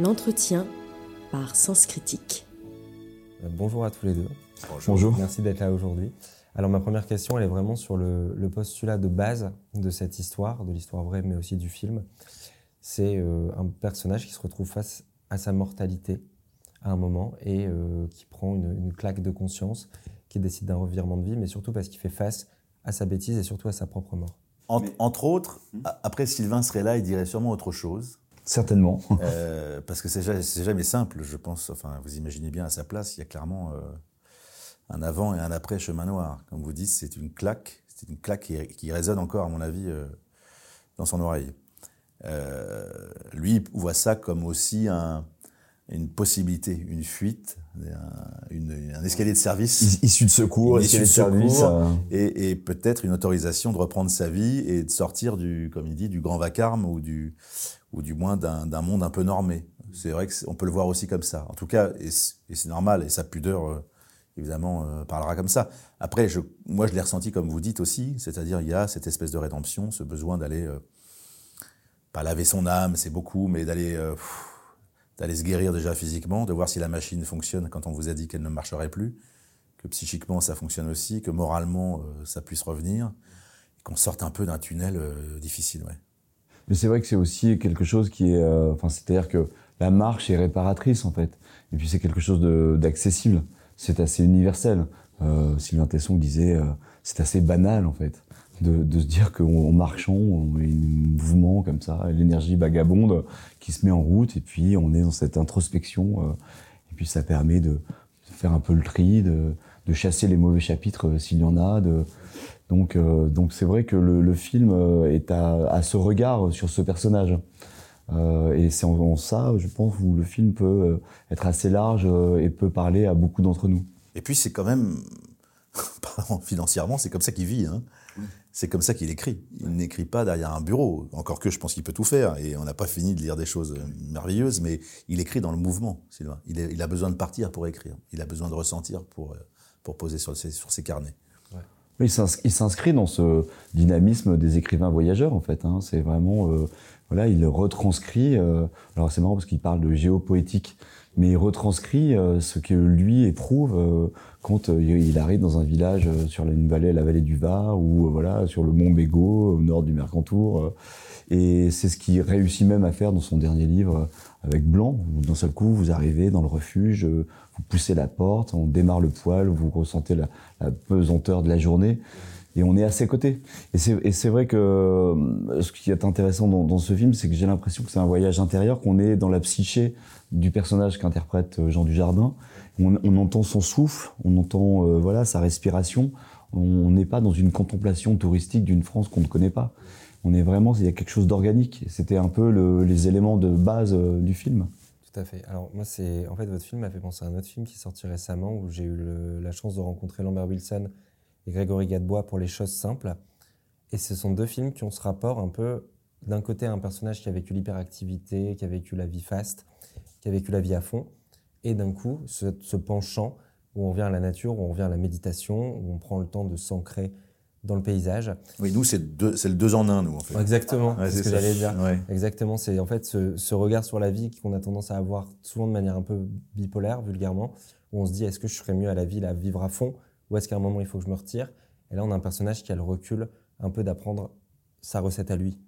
L'entretien par Sens Critique. Euh, bonjour à tous les deux. Bonjour. Merci d'être là aujourd'hui. Alors ma première question, elle est vraiment sur le, postulat de base de cette histoire, de l'histoire vraie, mais aussi du film. C'est euh, un personnage qui se retrouve face à sa mortalité à un moment et euh, qui prend une, claque de conscience, qui décide d'un revirement de vie, mais surtout parce qu'il fait face à sa bêtise et surtout à sa propre mort. Entre, autres, après Sylvain serait là, il dirait sûrement autre chose. Certainement. Euh, parce que c'est jamais, simple, je pense. Enfin, vous imaginez bien à sa place, il y a clairement euh, un avant et un après chemin noir. Comme vous dites, c'est une claque, c'est une claque qui, résonne encore, à mon avis, euh, dans son oreille. lui, il voit ça comme aussi une possibilité, une fuite, un, escalier de service. Issu de secours, escalier de, service. Et, et peut-être une autorisation de reprendre sa vie et de sortir du, comme il dit, du grand vacarme ou du, ou du moins d'un monde un peu normé. C'est vrai qu'on peut le voir aussi comme ça. En tout cas, et c'est normal, et sa pudeur, euh, évidemment, euh, parlera comme ça. Après, je, moi, je l'ai ressenti comme vous dites aussi, c'est-à-dire il y a cette espèce de rédemption, ce besoin d'aller, euh, pas laver son âme, c'est beaucoup, mais d'aller d'aller se guérir déjà physiquement, de voir si la machine fonctionne quand on vous a dit qu'elle ne marcherait plus, que psychiquement ça fonctionne aussi, que moralement ça puisse revenir, qu'on sorte un peu d'un tunnel difficile. Ouais. Mais c'est vrai que c'est aussi quelque chose qui est, euh, enfin, c'est-à-dire que la marche est réparatrice en fait. Et puis c'est quelque chose d'accessible. C'est assez universel. Euh, Sylvain Tesson disait, euh, c'est assez banal en fait, de, de se dire qu'en marchant, on a un mouvement comme ça, l'énergie vagabonde qui se met en route, et puis on est dans cette introspection, euh, et puis ça permet de, faire un peu le tri, de, de chasser les mauvais chapitres s'il y en a, de, donc, euh, donc c'est vrai que le, film euh, est à, ce regard sur ce personnage. Euh, et c'est en, ça, je pense, où le film peut être assez large et peut parler à beaucoup d'entre nous. Et puis c'est quand même, financièrement, c'est comme ça qu'il vit. Hein. C'est comme ça qu'il écrit. Il n'écrit pas derrière un bureau. Encore que je pense qu'il peut tout faire. Et on n'a pas fini de lire des choses merveilleuses, mais il écrit dans le mouvement, Sylvain. Il, il a besoin de partir pour écrire. Il a besoin de ressentir pour, pour poser sur ses, sur ses carnets. Il s'inscrit dans ce dynamisme des écrivains voyageurs, en fait. Hein. C'est vraiment, euh, voilà, il retranscrit. Euh, alors c'est marrant parce qu'il parle de géopoétique, mais il retranscrit euh, ce que lui éprouve quand il arrive dans un village sur une vallée, la vallée du Var, ou voilà, sur le mont Bégaud, au nord du Mercantour. et c'est ce qu'il réussit même à faire dans son dernier livre avec Blanc. D'un seul coup, vous arrivez dans le refuge, vous poussez la porte, on démarre le poil, vous ressentez la, pesanteur de la journée, et on est à ses côtés. Et c'est vrai que euh, ce qui est intéressant dans, ce film, c'est que j'ai l'impression que c'est un voyage intérieur, qu'on est dans la psyché du personnage qu'interprète euh, Jean Dujardin. On, on entend son souffle, on entend euh, voilà sa respiration. On n'est pas dans une contemplation touristique d'une France qu'on ne connaît pas. On est vraiment, il y a quelque chose d'organique. C'était un peu les éléments de base du film. Tout à fait. Alors moi, c'est en fait votre film m'a fait penser à un autre film qui est sorti récemment où j'ai eu la chance de rencontrer Lambert Wilson et Grégory Gadebois pour Les choses simples. Et ce sont deux films qui ont ce rapport un peu d'un côté un personnage qui a vécu l'hyperactivité, qui a vécu la vie faste, qui a vécu la vie à fond, et d'un coup ce, penchant où on vient à la nature, où on vient à la méditation, où on prend le temps de s'ancrer dans le paysage. Oui, nous, c'est le deux en un, nous, en fait. Exactement, c'est ce que j'allais dire. Exactement, c'est en fait ce, regard sur la vie qu'on a tendance à avoir souvent de manière un peu bipolaire, vulgairement, où on se dit est-ce que je serais mieux à la vie, à vivre à fond, ou est-ce qu'à un moment il faut que je me retire Et là, on a un personnage qui a le recul un peu d'apprendre sa recette à lui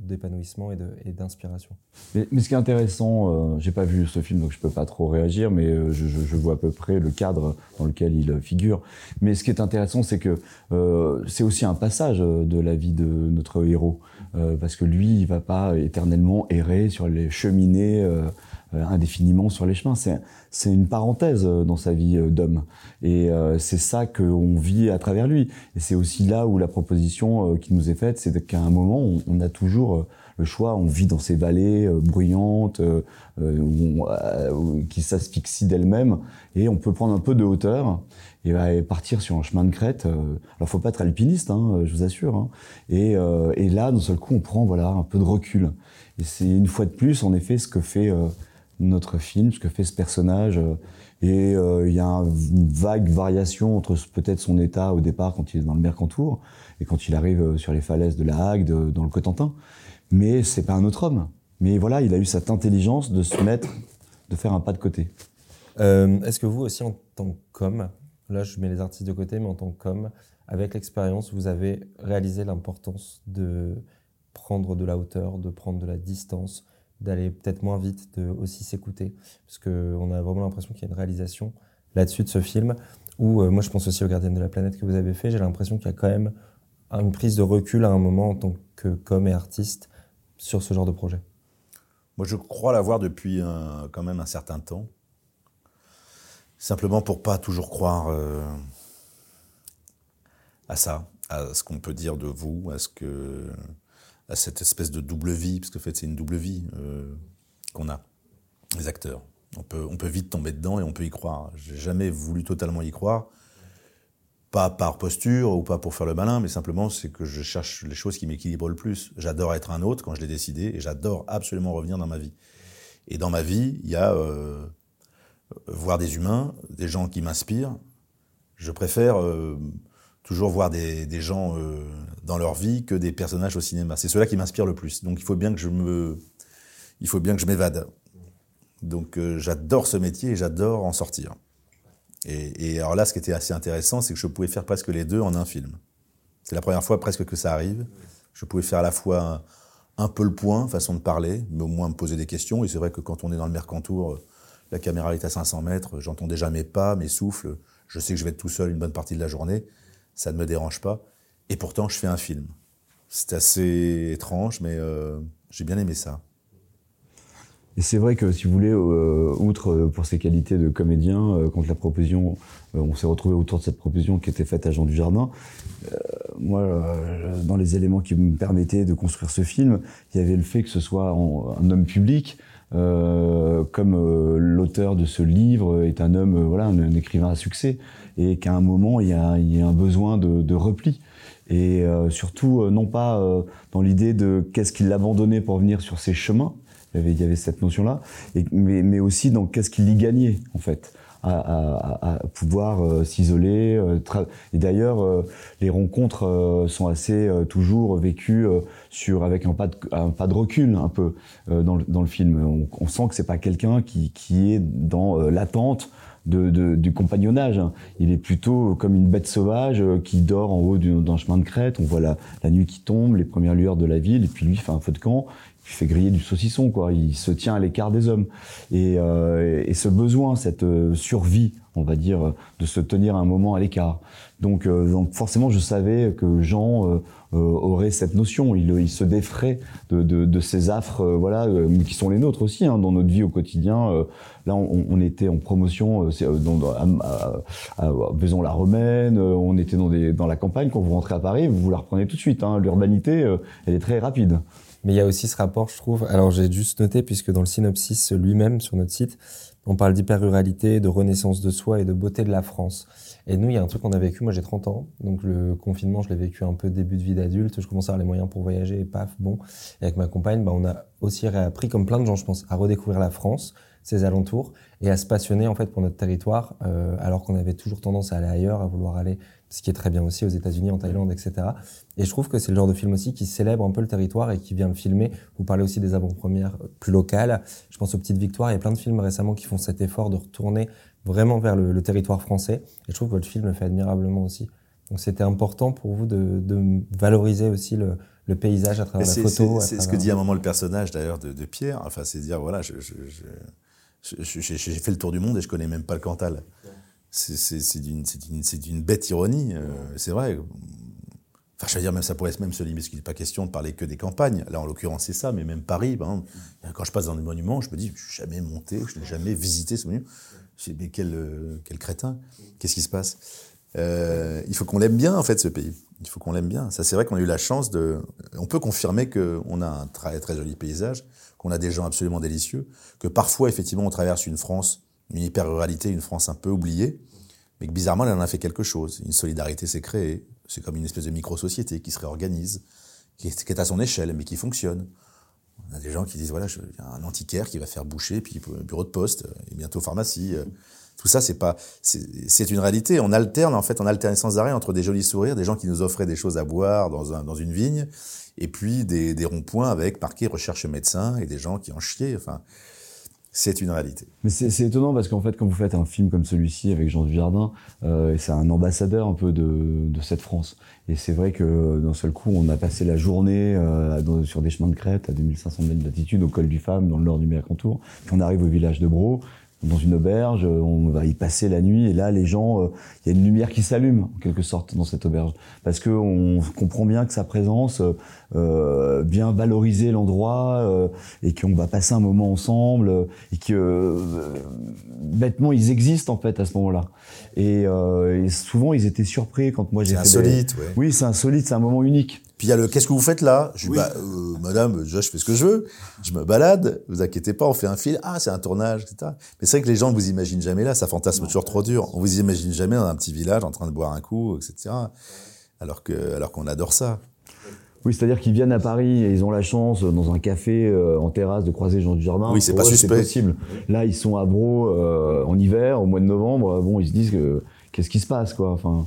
d'épanouissement et d'inspiration. Mais, ce qui est intéressant, euh, j'ai pas vu ce film donc je peux pas trop réagir, mais euh, je, vois à peu près le cadre dans lequel il figure. Mais ce qui est intéressant, c'est que euh, c'est aussi un passage de la vie de notre héros, euh, parce que lui, il va pas éternellement errer sur les cheminées euh, indéfiniment sur les chemins. C'est une parenthèse euh, dans sa vie euh, d'homme. Et c'est ça qu'on vit à travers lui. Et c'est aussi là où la proposition qui nous est faite, c'est qu'à un moment, on, a toujours le choix. On vit dans ces vallées bruyantes qui s'asphyxient d'elles-mêmes, et on peut prendre un peu de hauteur et, partir sur un chemin de crête. alors, faut pas être alpiniste, hein, je vous assure. Hein. Et, et, là, d'un seul coup, on prend voilà un peu de recul. Et c'est une fois de plus, en effet, ce que fait notre film, ce que fait ce personnage. Et euh, il y a une vague variation entre peut-être son état au départ quand il est dans le Mercantour et quand il arrive euh, sur les falaises de la Hague, dans le Cotentin. Mais c'est pas un autre homme. Mais voilà, il a eu cette intelligence de se mettre, de faire un pas de côté. Euh, Est-ce que vous aussi, en tant qu'homme, là je mets les artistes de côté, mais en tant qu'homme, avec l'expérience, vous avez réalisé l'importance de prendre de la hauteur, de prendre de la distance, d'aller peut-être moins vite, de aussi s'écouter Parce qu'on a vraiment l'impression qu'il y a une réalisation là-dessus de ce film, où euh, moi je pense aussi au Gardien de la planète que vous avez fait, j'ai l'impression qu'il y a quand même une prise de recul à un moment en tant que com et artiste sur ce genre de projet. Moi je crois l'avoir depuis quand même un certain temps. Simplement pour pas toujours croire euh, à ça, à ce qu'on peut dire de vous, à ce que, à cette espèce de double vie, parce que en fait c'est une double vie euh, qu'on a, les acteurs. On peut, on peut vite tomber dedans et on peut y croire. J'ai jamais voulu totalement y croire, pas par posture ou pas pour faire le malin, mais simplement c'est que je cherche les choses qui m'équilibrent le plus. J'adore être un autre quand je l'ai décidé et j'adore absolument revenir dans ma vie. Et dans ma vie, il y a euh, voir des humains, des gens qui m'inspirent. Je préfère euh, toujours voir des, gens euh, dans leur vie que des personnages au cinéma. C'est cela qui m'inspire le plus. Donc il faut bien que je me, il faut bien que je m'évade. Donc euh, j'adore ce métier et j'adore en sortir. Et, et alors là, ce qui était assez intéressant, c'est que je pouvais faire presque les deux en un film. C'est la première fois presque que ça arrive. Je pouvais faire à la fois un, un peu le point, façon de parler, mais au moins me poser des questions. Et c'est vrai que quand on est dans le Mercantour, euh, la caméra est à 500 mètres, j'entends déjà mes pas, mes souffles. Je sais que je vais être tout seul une bonne partie de la journée. Ça ne me dérange pas. Et pourtant, je fais un film. C'est assez étrange, mais euh, j'ai bien aimé ça. Et c'est vrai que si vous voulez, euh, outre euh, pour ses qualités de comédien, quand la proposition, on s'est retrouvé autour de cette proposition qui était faite à Jean Dujardin, moi, dans les éléments qui me permettaient de construire ce film, il y avait le fait que ce soit un homme public, comme euh, l'auteur de ce livre est un homme, euh, voilà, un, écrivain à succès, et qu'à un moment il y a, il y a un besoin de, de repli. Et euh, surtout, euh, non pas euh, dans l'idée de qu'est-ce qu'il abandonnait pour venir sur ses chemins, il y avait, il y avait cette notion-là, mais, mais aussi dans qu'est-ce qu'il y gagnait, en fait, à, pouvoir euh, s'isoler. euh, et d'ailleurs, euh, les rencontres sont assez toujours vécues avec un pas, de, recul, un peu, dans, le, film. On, sent que c'est pas quelqu'un qui, est dans l'attente du compagnonnage. hein. Il est plutôt comme une bête sauvage qui dort en haut du- d'un chemin de crête. On voit la, la nuit qui tombe, les premières lueurs de la ville, et puis lui fait un feu de camp, il fait griller du saucisson, quoi. Il se tient à l'écart des hommes. Et, euh, et ce besoin, cette euh, survie, on va dire, de se tenir un moment à l'écart. Donc, euh, donc forcément, je savais que Jean euh, euh, aurait cette notion. Il, il se défrait de, de, de ces affres, euh, voilà, qui sont les nôtres aussi, hein, dans notre vie au quotidien. Là, on, on était en promotion dans, à, à- à Vaison-la-Romaine. euh, on était dans, des, dans la campagne. Quand vous rentrez à Paris, vous la reprenez tout de suite. Hein. L'urbanité, elle est très rapide. Mais il y a aussi ce rapport, je trouve. Alors j'ai juste noté, puisque dans le synopsis lui-même sur notre site, on parle d'hyper-ruralité, de renaissance de soi et de beauté de la France. Et nous, il y a un truc qu'on a vécu, moi j'ai 30 ans, donc le confinement, je l'ai vécu un peu début de vie d'adulte, je commençais à avoir les moyens pour voyager et paf, bon. Et avec ma compagne, bah, on a aussi réappris, comme plein de gens, je pense, à redécouvrir la France, ses alentours, et à se passionner en fait pour notre territoire, euh, alors qu'on avait toujours tendance à aller ailleurs, à vouloir aller, ce qui est très bien aussi aux États-Unis, en Thaïlande, etc. Et je trouve que c'est le genre de film aussi qui célèbre un peu le territoire et qui vient le filmer. Vous parlez aussi des avant-premières plus locales. Je pense aux Petites Victoires. Il y a plein de films récemment qui font cet effort de retourner vraiment vers le, le territoire français. Et je trouve que votre film le fait admirablement aussi. Donc c'était important pour vous de, de valoriser aussi le, le paysage à travers la photo. c'est- ce que dit à un moment le personnage d'ailleurs de, de Pierre. Enfin, c'est dire voilà, je- je- je- je- je- j'ai fait le tour du monde et je connais même pas le Cantal. C'est d'une d'une bête ironie, euh, c'est vrai. Enfin, je veux dire, même ça pourrait même se limiter, parce qu'il n'est pas question de parler que des campagnes. Là, en l'occurrence, c'est ça, mais même Paris, par exemple, quand je passe dans des monuments, je me dis, je suis jamais monté, je n'ai jamais visité ce monument. Je dis, mais quel, euh, quel crétin, qu'est-ce qui se passe? Euh, Il faut qu'on l'aime bien, en fait, ce pays. Il faut qu'on l'aime bien. Ça, c'est vrai qu'on a eu la chance de. On peut confirmer qu'on a un très, très joli paysage, qu'on a des gens absolument délicieux, que parfois, effectivement, on traverse une France, une hyper-ruralité, une France un peu oubliée, mais que bizarrement, elle en a fait quelque chose. Une solidarité s'est créée. C'est comme une espèce de micro-société qui se réorganise, qui est, à son échelle, mais qui fonctionne. On a des gens qui disent voilà, je- y a un antiquaire qui va faire boucher, puis bureau de poste, et bientôt pharmacie. euh, Tout ça, c'est pas, c'est une réalité. On alterne en fait, on alterne sans arrêt entre des jolis sourires, des gens qui nous offraient des choses à boire dans une vigne, et puis des, des ronds-points avec marqué recherche médecin et des gens qui en chiaient. Enfin, c'est une réalité. Mais c'est étonnant parce qu'en fait, quand vous faites un film comme celui-ci avec Jean Dujardin, euh, c'est un ambassadeur un peu de, cette France. Et c'est vrai que d'un seul coup, on a passé la journée euh, sur des chemins de crête à 2500 mètres d'altitude au col du Femme, dans le nord du Méacantour. Puis on arrive au village de Bro, dans une auberge, euh, on va y passer la nuit. Et là, les gens, euh, il y a une lumière qui s'allume en quelque sorte dans cette auberge, parce que on comprend bien que sa présence euh, euh, vient valoriser l'endroit euh, et qu'on va passer un moment ensemble euh, et que euh, bêtement ils existent en fait à ce moment-là. Et, euh, et souvent ils étaient surpris quand moi j'ai C'est fait des- insolite, ouais. Oui, c'est insolite, c'est un moment unique. Puis il y a le qu'est-ce que vous faites là? Je dis bah euh, madame, déjà je fais ce que je veux, je me balade, vous inquiétez pas, on fait un film, ah c'est un tournage, etc. Mais c'est vrai que les gens ne vous imaginent jamais là, ça fantasme toujours trop dur. On vous imagine jamais dans un petit village en train de boire un coup, etc. Alors que alors qu'on adore ça. Oui, c'est-à-dire qu'ils viennent à Paris et ils ont la chance euh, dans un café euh, en terrasse de croiser Jean Dujardin. Oui, c'est pas eux, suspect. possible. Là, ils sont à Bro euh, en hiver, au mois de novembre. Bon, ils se disent que qu'est-ce qui se passe quoi. Enfin,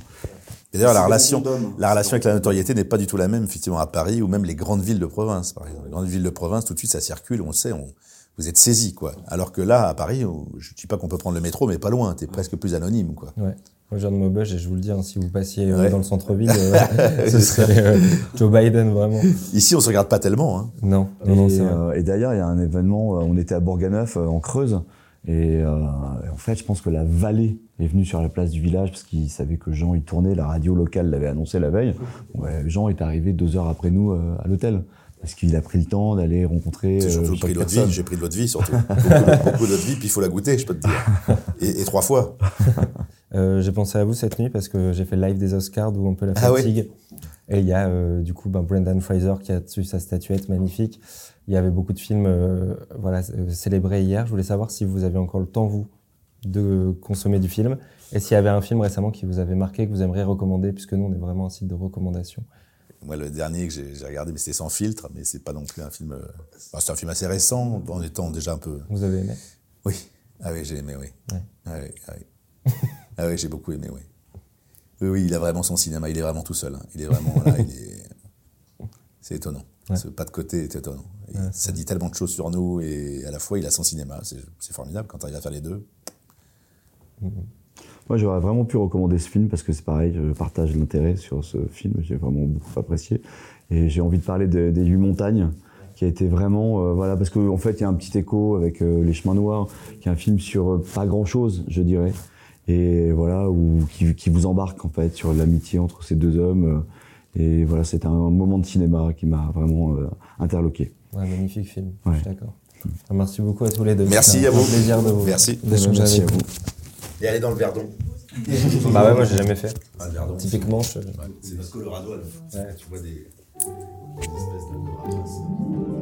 Et D'ailleurs, la relation, la relation avec la notoriété n'est pas du tout la même, effectivement, à Paris ou même les grandes villes de province, par exemple. Les grandes villes de province, tout de suite, ça circule, on le sait, on, vous êtes saisi, quoi. Alors que là, à Paris, on- je dis pas qu'on peut prendre le métro, mais pas loin, t'es presque plus anonyme, quoi. Ouais. Moi, je viens de Maubeuge et je vous le dis, hein, si vous passiez euh, Ouais. dans le centre-ville, euh, ce serait euh, Joe Biden, vraiment. Ici, on se regarde pas tellement, hein. Non, non, non, et, c'est vrai. euh, et d'ailleurs, il y a un événement, on était à Bourganeuf, euh, en Creuse, et, euh, et en fait, je pense que la vallée est venue sur la place du village parce qu'ils savaient que Jean y tournait, la radio locale l'avait annoncé la veille. Ouais, Jean est arrivé deux heures après nous euh, à l'hôtel parce qu'il a pris le temps d'aller rencontrer J'ai euh, pris l'eau de vie, j'ai pris de l'eau de vie, surtout. beaucoup de- beaucoup d'eau de vie, puis il faut la goûter, je peux te dire. Et, et trois fois. Euh, j'ai pensé à vous cette nuit parce que j'ai fait le live des Oscars d'où on peut la Ah ouais. Et il y a euh, du coup ben, Brendan Fraser qui a dessus sa statuette magnifique. Il y avait beaucoup de films euh, voilà, euh, célébrés hier. Je voulais savoir si vous avez encore le temps, vous, de consommer du film. Et s'il y avait un film récemment qui vous avait marqué, que vous aimeriez recommander, puisque nous, on est vraiment un site de recommandation. Moi, le dernier que j'ai j'ai regardé, mais c'était sans filtre, mais c'est pas non plus un film. euh, enfin, c'est un film assez récent, en étant déjà un peu. Vous avez aimé? Oui. Ah oui, j'ai aimé, oui. Ouais. Ah oui, ah oui. ah oui, j'ai beaucoup aimé, oui. Oui, il a vraiment son cinéma, il est vraiment tout seul. hein. Il est vraiment là, il est. C'est étonnant. Ouais. Ce pas de côté est étonnant. Ça dit tellement de choses sur nous et à la fois il a son cinéma. C'est formidable quand tu arrives à faire les deux. Moi, j'aurais vraiment pu recommander ce film parce que c'est pareil, je partage l'intérêt sur ce film, j'ai vraiment beaucoup apprécié. Et j'ai envie de parler de- des Huit Montagnes, qui a été vraiment. euh, voilà, parce qu'en en fait, il y a un petit écho avec euh, Les Chemins Noirs, qui est un film sur euh, pas grand chose, je dirais. Et voilà, où, qui, qui vous embarque en fait sur l'amitié entre ces deux hommes. et voilà, c'est un, moment de cinéma qui m'a vraiment euh, interloqué. Ouais, magnifique film, Ouais. je suis d'accord. Ah, Merci beaucoup à tous les deux. Merci C'était à un vous. plaisir de vous Merci. d'échanger Merci avec à vous. Et aller dans le Verdon. Bah ouais, moi j'ai jamais fait. Ah, le Verdon. Typiquement, je... C'est notre Colorado. Ouais. Tu vois des, des espèces de